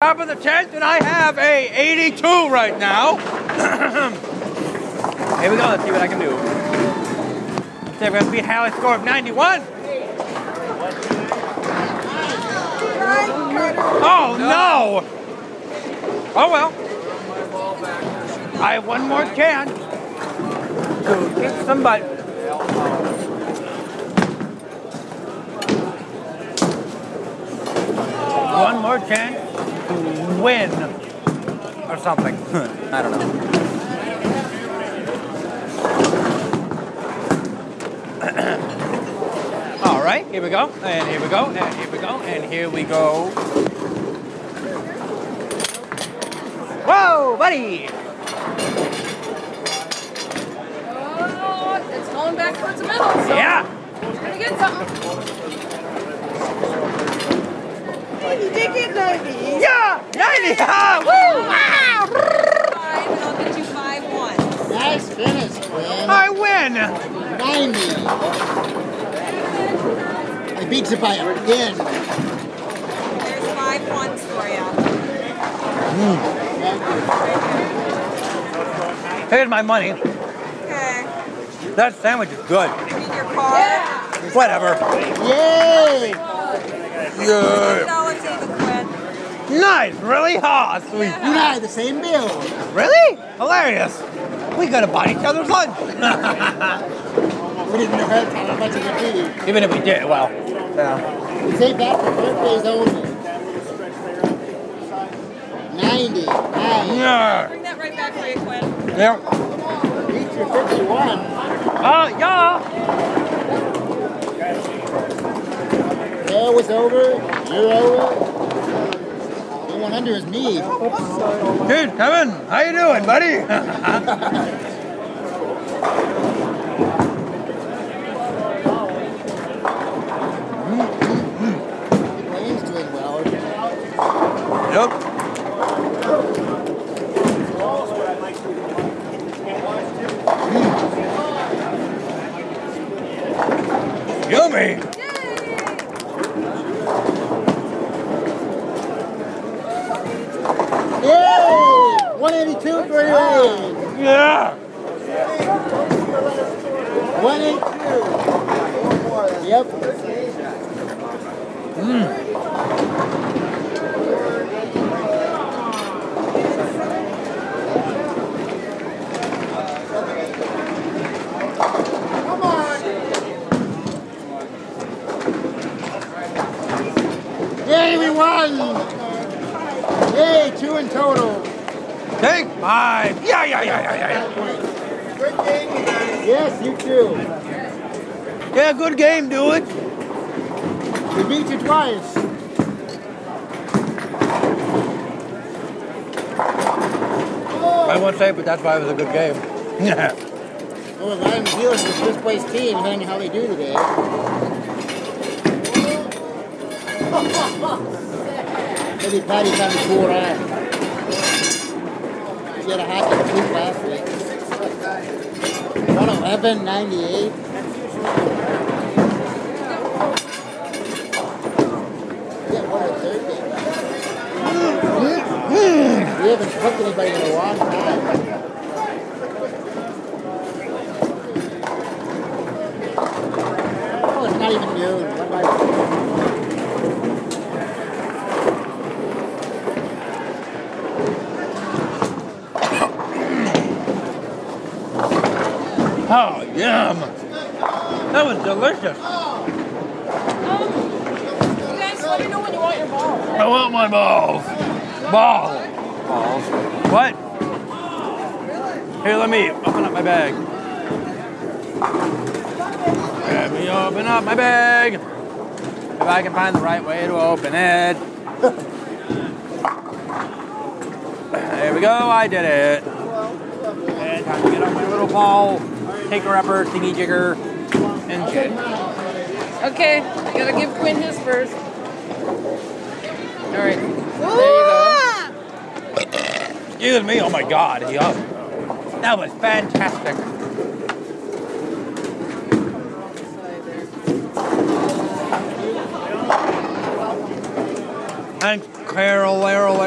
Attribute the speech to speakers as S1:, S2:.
S1: top of the 10th, and I have a 82 right now. Here we go. Let's see what I can do. See if I can beat Hallie's score of 91. Oh, no. Oh, well. I have one more chance to kick some butt. One more chance to win or something. I don't know. All right, here we go, and here we go, and here we go, and here we go. Whoa, buddy!
S2: Oh, it's going back towards the middle. So
S1: Yeah!
S2: gonna get something.
S3: You did 90.
S1: Yeah! 90! Ah, woo!
S2: Five, and I'll get you five one.
S3: Nice finish, Quinn.
S1: I win!
S3: 90. I beat you by a pin.
S2: There's five ones for you.
S1: Here's my money.
S2: Okay.
S1: That sandwich is good.
S2: Give me your card.
S1: Whatever.
S3: Yay!
S1: Yeah.
S2: Dollars even, Quinn.
S1: Nice, really? hot, sweet.
S3: You and I, the same bill.
S1: Really? Hilarious. We gotta buy each other's lunch.
S3: We didn't know how much it would be.
S1: Even if we did, well, yeah.
S3: We say back for birthdays only. 90. Nice.
S1: Yeah.
S2: Bring that right back for you, Quinn.
S1: Yeah.
S3: Beat your 51.
S1: Uh, yeah.
S3: Tail was over. You're over. The one under is me.
S1: Dude, Kevin, how you doing, buddy? Yep. Yummy.
S3: Yay! 182 for Wayne.
S1: Yeah.
S3: 182. Yep. Hmm. Come on. Yay, we won! Yay, two in total.
S1: Take five. Yeah, yeah, yeah, yeah, yeah.
S3: Yes, you too.
S1: Yeah, good game, do it.
S3: We beat you twice.
S1: I won't say, but that's why it was a good game. Yeah.
S3: Oh, well, Lion Dealers is this place team, depending how they do today. Maybe Patty kind of cool on. Had a hockey last week. 111, 98. Yeah, 130. We haven't cooked anybody in a long time. Oh, it's not even noon. What am I-
S1: Oh, yum. That was delicious.
S2: You guys let me know when you want your ball.
S1: I want my balls. Balls. Balls. What? Here, let me open up my bag. Let me open up my bag. If I can find the right way to open it. There we go, I did it. And time to get up my little ball, taker upper, thingy jigger, and shit.
S2: Okay, I gotta give Quinn his first. All right. There you go.
S1: Excuse me, oh my god, yeah. That was fantastic. And Carol, Carol,